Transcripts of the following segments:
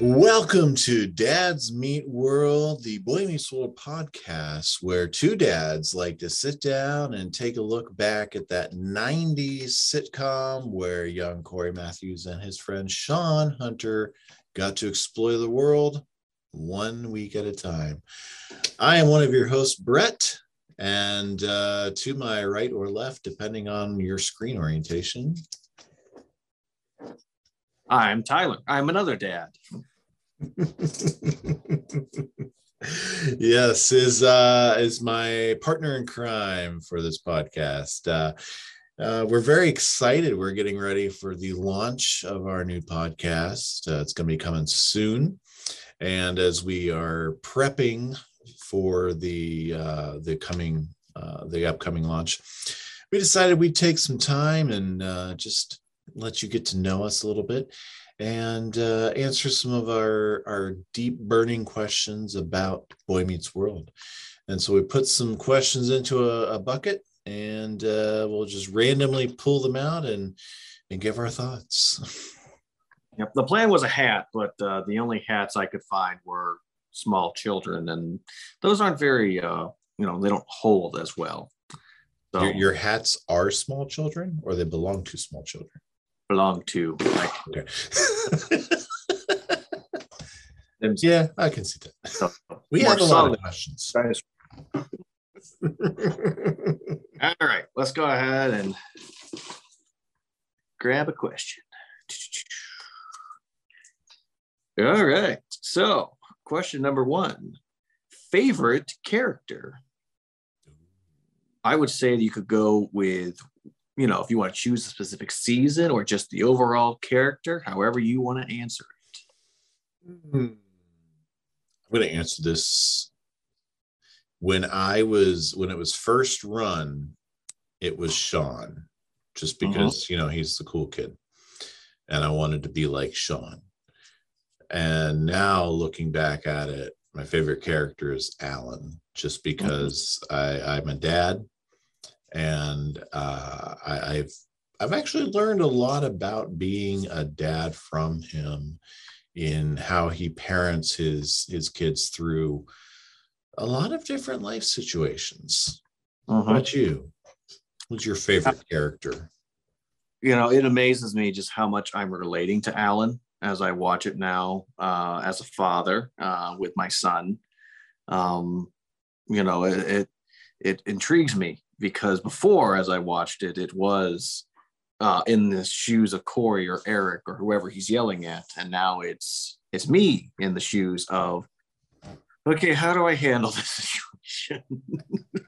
Welcome to Dads Meet World, the Boy Meets World podcast, where two dads like to sit down and take a look back at that 90s sitcom where young Cory Matthews and his friend Shawn Hunter got to explore the world one week at a time. I am one of your hosts, Brett, and uh, to my right or left, depending on your screen orientation, I'm Tyler. I'm another dad. yes, is uh, is my partner in crime for this podcast. Uh, uh, we're very excited. We're getting ready for the launch of our new podcast. Uh, it's going to be coming soon, and as we are prepping for the uh, the coming uh, the upcoming launch, we decided we'd take some time and uh, just let you get to know us a little bit and uh, answer some of our, our deep burning questions about Boy Meets World. And so we put some questions into a, a bucket and uh, we'll just randomly pull them out and, and give our thoughts. Yep. The plan was a hat, but uh, the only hats I could find were small children, and those aren't very, uh, you know, they don't hold as well. So, your, your hats are small children, or they belong to small children? Belong to. Like, yeah, I can see that. So, we have a lot of questions. All right, let's go ahead and grab a question. All right, so question number one favorite character. I would say that you could go with you know, if you want to choose a specific season or just the overall character, however you want to answer it. Hmm. I'm going to answer this. When I was, when it was first run, it was Shawn, just uh-huh. because, uh-huh. you know, he's the cool kid. And I wanted to be like Shawn. And now looking back at it, my favorite character is Alan, just uh-huh. because uh-huh. I, I'm a dad and uh, I, I've I've actually learned a lot about being a dad from him in how he parents his his kids through a lot of different life situations. Uh-huh. How about you? Who's your favorite character? You know, it amazes me just how much I'm relating to Alan as I watch it now uh, as a father uh, with my son. Um, you know, it, it it intrigues me because before, as I watched it, it was uh, in the shoes of Cory or Eric or whoever he's yelling at, and now it's it's me in the shoes of, okay, how do I handle this situation?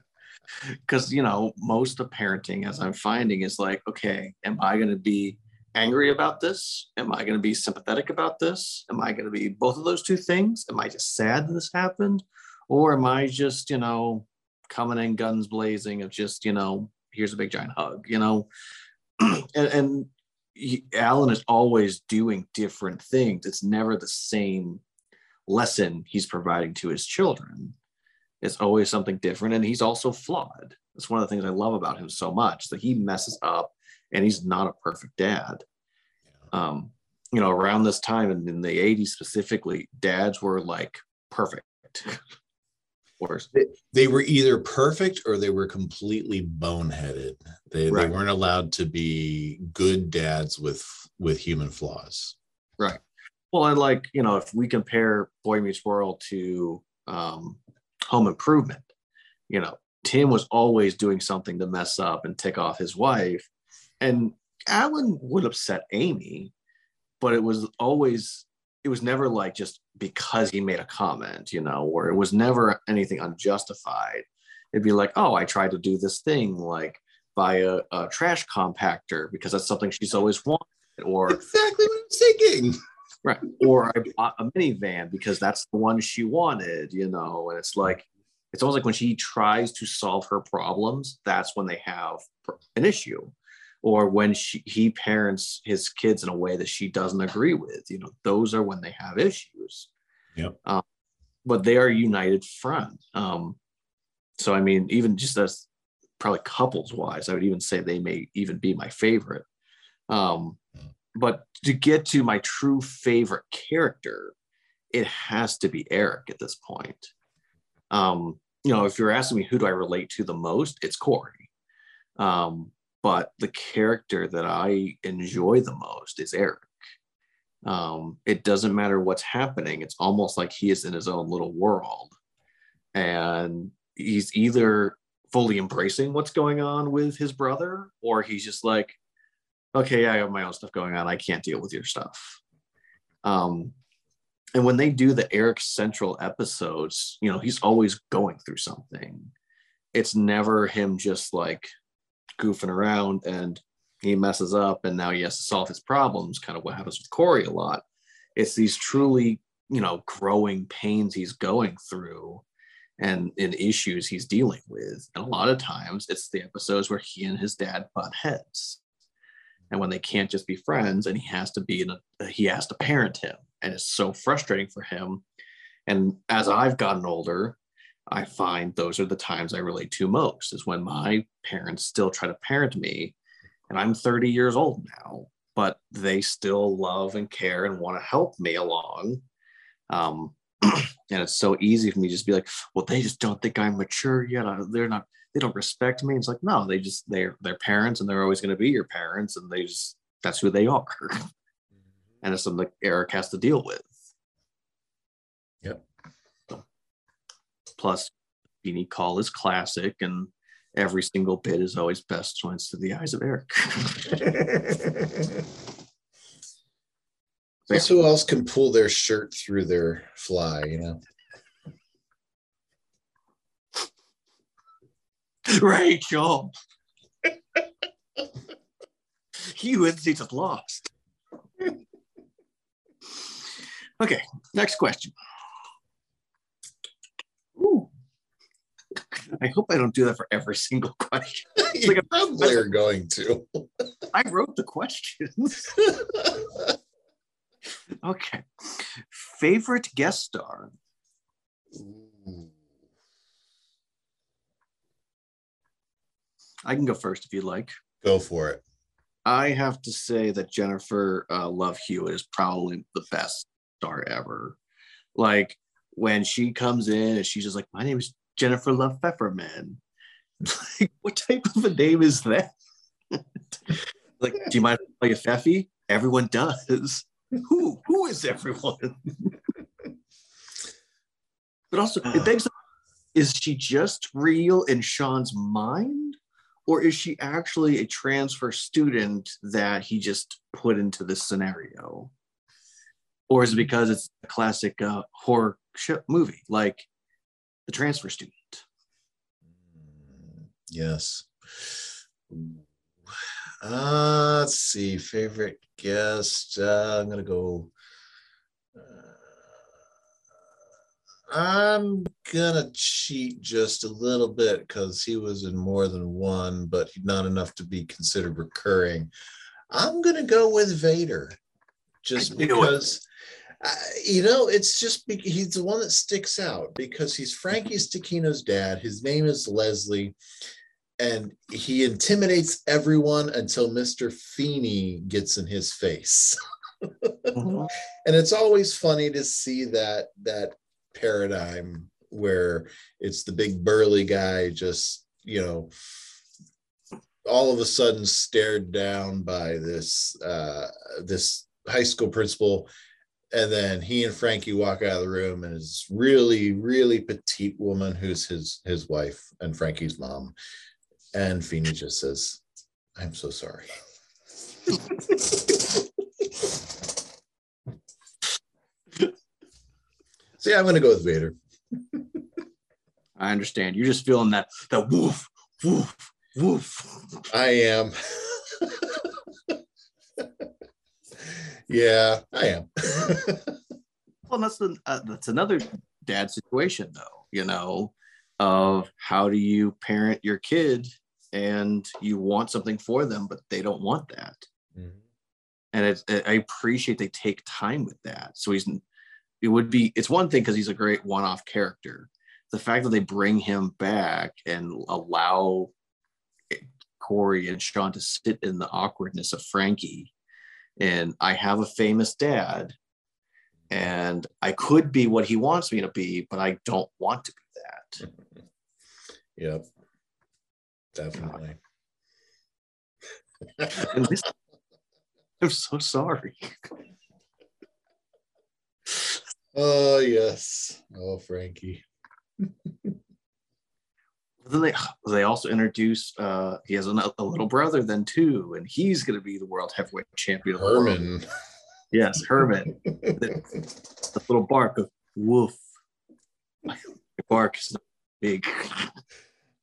Because you know, most of parenting, as I'm finding, is like, okay, am I going to be angry about this? Am I going to be sympathetic about this? Am I going to be both of those two things? Am I just sad that this happened? Or am I just, you know, coming in guns blazing of just you know here's a big giant hug you know? And, and he, alan is always doing different things. It's never the same lesson he's providing to his children. It's always something different and he's also flawed. That's one of the things i love about him so much that he messes up and he's not a perfect dad. Um, you know around this time in, in the 80s specifically dads were like perfect They, they, were either perfect or they were completely boneheaded. They, right. they weren't allowed to be good dads with with human flaws. Right. Well, and like you know, if we compare Boy Meets World to um, Home Improvement, you know, Tim was always doing something to mess up and tick off his wife, and Alan would upset Amy, but it was always it was never like just because he made a comment, you know, or it was never anything unjustified. It'd be like, oh, I tried to do this thing like buy a, a trash compactor because that's something she's always wanted, or exactly what I'm thinking. Right. Or I bought a minivan because that's the one she wanted, you know, and it's like, it's almost like when she tries to solve her problems, that's when they have an issue or when she, he parents his kids in a way that she doesn't agree with you know those are when they have issues yep. Um, but they are united front um, so i mean even just as probably couples wise i would even say they may even be my favorite um, but to get to my true favorite character it has to be Eric at this point. Um, you know, if you're asking me who do I relate to the most, it's Cory. Um, but the character that I enjoy the most is Eric. Um, it doesn't matter what's happening. It's almost like he is in his own little world. And he's either fully embracing what's going on with his brother, or he's just like, okay, I have my own stuff going on. I can't deal with your stuff. Um, and when they do the Eric Central episodes, you know, he's always going through something. It's never him just like goofing around and he messes up and now he has to solve his problems, kind of what happens with Cory a lot. It's these truly, you know, growing pains he's going through and in issues he's dealing with. And a lot of times it's the episodes where he and his dad butt heads. And when they can't just be friends and he has to be in a he has to parent him. And it's so frustrating for him. And as I've gotten older, I find those are the times I relate to most is when my parents still try to parent me. And I'm 30 years old now, but they still love and care and want to help me along. Um, and it's so easy for me to just be like, well, they just don't think I'm mature yet. They're not, they don't respect me. It's like, no, they just, they're their parents and they're always going to be your parents. And they just, that's who they are. and it's something that Eric has to deal with. Yep. Plus, Feeny Call is classic, and every single bit is always best when it's to the eyes of Eric. Guess who else can pull their shirt through their fly, you know? Rachel. you and he just lost. Okay, next question. Ooh. I hope I don't do that for every single question. you like probably are going to. I wrote the questions. okay. Favorite guest star? Ooh. I can go first if you'd like. Go for it. I have to say that Jennifer uh, Love Hewitt is probably the best star ever. Like when she comes in and she's just like, "My name is Jennifer Love Fefferman." like, what type of a name is that? like, do you mind if I play a Feffy? Everyone does. who who is everyone? but also, it begs: Is she just real in Shawn's mind? or is she actually a transfer student that he just put into this scenario or is it because it's a classic uh, horror movie like the transfer student? Yes. Uh, let's see. Favorite guest uh, i'm gonna go I'm gonna cheat just a little bit because he was in more than one, but not enough to be considered recurring. I'm gonna go with Vader, just because. Uh, you know, it's just be- he's the one that sticks out because he's Frankie Stecchino's dad. His name is Leslie, and he intimidates everyone until Mr. Feeny gets in his face. mm-hmm. And it's always funny to see that that paradigm where it's the big burly guy just you know all of a sudden stared down by this uh, this high school principal and then he and frankie walk out of the room and this really really petite woman who's his his wife and frankie's mom and Feeny just says i'm so sorry See, I'm going to go with Vader. I understand. You're just feeling that that woof, woof, woof. I am. yeah, I am. well, that's the, uh, that's another dad situation, though. You know, of how do you parent your kid, and you want something for them, but they don't want that. Mm-hmm. And it, it, I appreciate they take time with that. So he's it would be it's one thing because he's a great one-off character the fact that they bring him back and allow cory and shawn to sit in the awkwardness of frankie and i have a famous dad and I could be what he wants me to be, but I don't want to be that. Yep. Definitely. This, I'm so sorry. Oh yes. Oh Frankie. Then they they also introduce uh he has a, a little brother then too, and he's gonna be the world heavyweight champion. The. Herman. Yes, Herman. the little bark of woof. The bark is not big.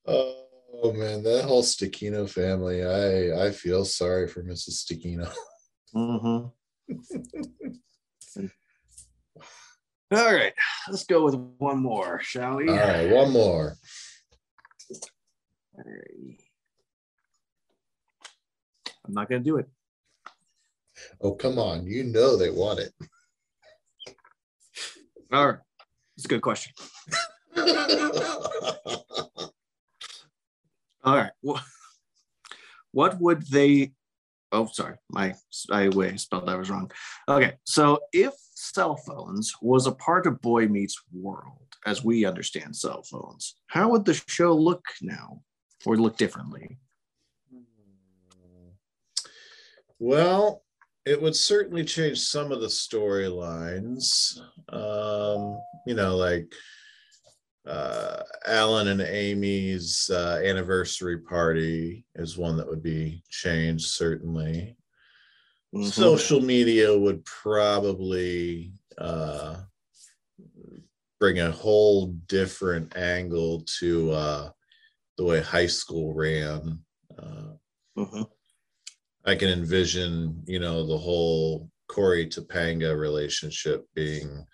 oh man, that whole Stecchino family. I I feel sorry for Mrs. Stecchino. Mm-hmm. All right, let's go with one more, shall we? All right, one more. I'm not gonna do it. Oh come on, you know they want it. All right, it's a good question. All right, what what would they? Oh, sorry, my I way spelled that was wrong. Okay, so if cell phones was a part of Boy Meets World, as we understand cell phones, how would the show look now, or look differently? Well, it would certainly change some of the storylines. Um, you know, like uh, Alan and Amy's uh, anniversary party is one that would be changed, certainly. Mhm. Social media would probably uh, bring a whole different angle to uh, the way high school ran. Uh, Mhm. I can envision, you know, the whole Cory Topanga relationship being,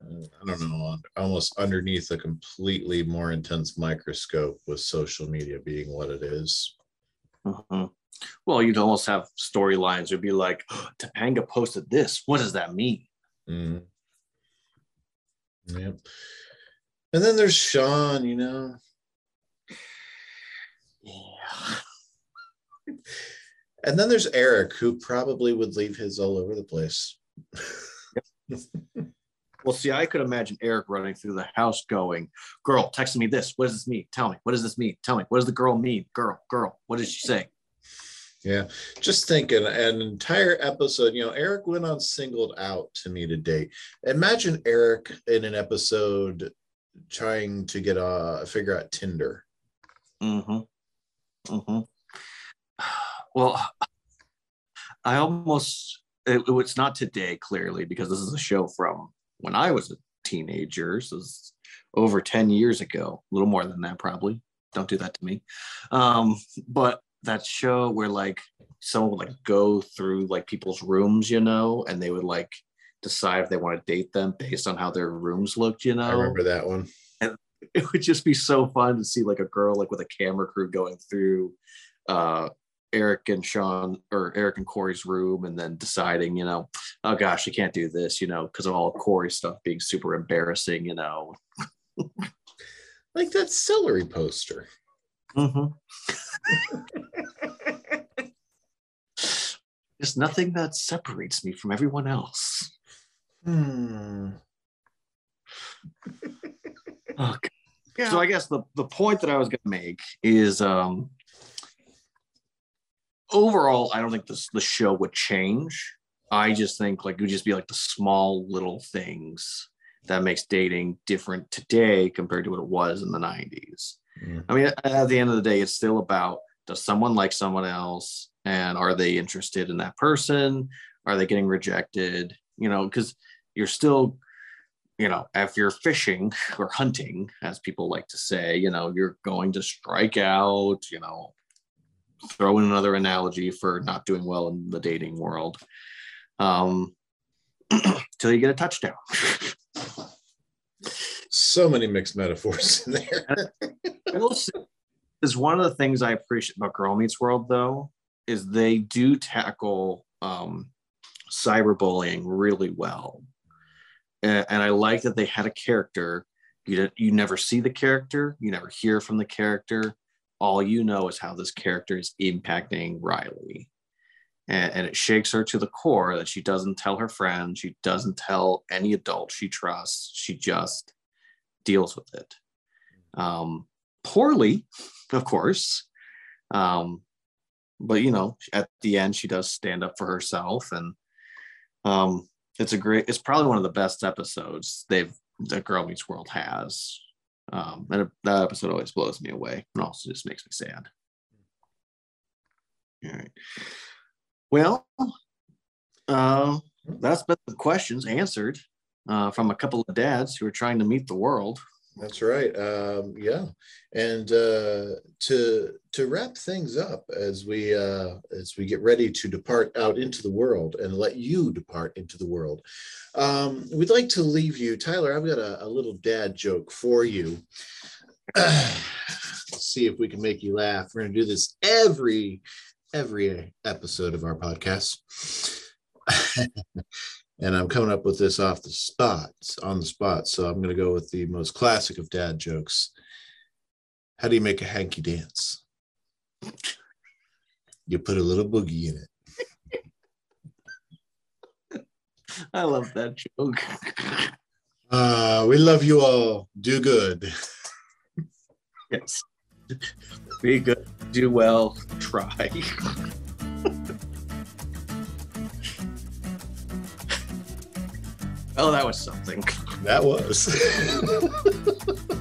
uh, I don't know, almost underneath a completely more intense microscope with social media being what it is. Mhm. Well, you'd almost have storylines. It'd be like, Topanga posted this. What does that mean? Mm. Yep. And then there's Shawn, you know. Yeah. And then there's Eric, who probably would leave his all over the place. Well, see, I could imagine Eric running through the house going, Girl, texting me this. What does this mean? Tell me. What does this mean? Tell me. What does the girl mean? Girl, girl. What did she say? Yeah, just thinking an entire episode, you know, Eric went on singled out to me today. Imagine Eric in an episode trying to get a figure out Tinder. Mm-hmm. Mm-hmm. Well, I almost it, it's not today, clearly, because this is a show from when I was a teenager. So it's over 10 years ago, a little more than that, probably. Don't do that to me. Um, but that show where like someone would like go through like people's rooms, you know, and they would like decide if they want to date them based on how their rooms looked, you know I remember that one. it would just be so fun to see like a girl like with a camera crew going through uh Eric and Shawn or Eric and Cory's room and then deciding, you know, oh gosh, you can't do this, you know, because of all of Cory's stuff being super embarrassing, you know. Like that celery poster. Mm-hmm. There's nothing that separates me from everyone else. Hmm. Okay. So I guess the, the point that I was going to make is um, overall, I don't think this the show would change. I just think like it would just be like the small little things that makes dating different today compared to what it was in the 90s. Mm. I mean, at the end of the day, it's still about does someone like someone else and are they interested in that person? Are they getting rejected? You know, because you're still, you know, if you're fishing or hunting, as people like to say, you know, you're going to strike out, you know, throw in another analogy for not doing well in the dating world. Um, till you get a touchdown. So many mixed metaphors in there. is one of the things I appreciate about Girl Meets World, though, is they do tackle um, cyberbullying really well, and, and I like that they had a character. You you never see the character, you never hear from the character. All you know is how this character is impacting Riley, and, and it shakes her to the core that she doesn't tell her friends, she doesn't tell any adult she trusts. She just deals with it. Um, poorly, of course. Um, but you know, at the end, she does stand up for herself, and um, it's a great. It's probably one of the best episodes they've that Girl Meets World has. Um, and that episode always blows me away, and also just makes me sad. All right. Well, uh, that's been the questions answered uh, from a couple of dads who are trying to meet the world. That's right. Um, yeah, and uh, to to wrap things up as we uh, as we get ready to depart out into the world and let you depart into the world, um, we'd like to leave you, Tyler. I've got a, a little dad joke for you. see if we can make you laugh. We're going to do this every every episode of our podcast. and I'm coming up with this off the spot, on the spot. So I'm going to go with the most classic of dad jokes. How do you make a hanky dance? You put a little boogie in it. I love that joke. Uh, we love you all. Do good. Yes. Be good. Do well. Try. Oh, that was something. That was.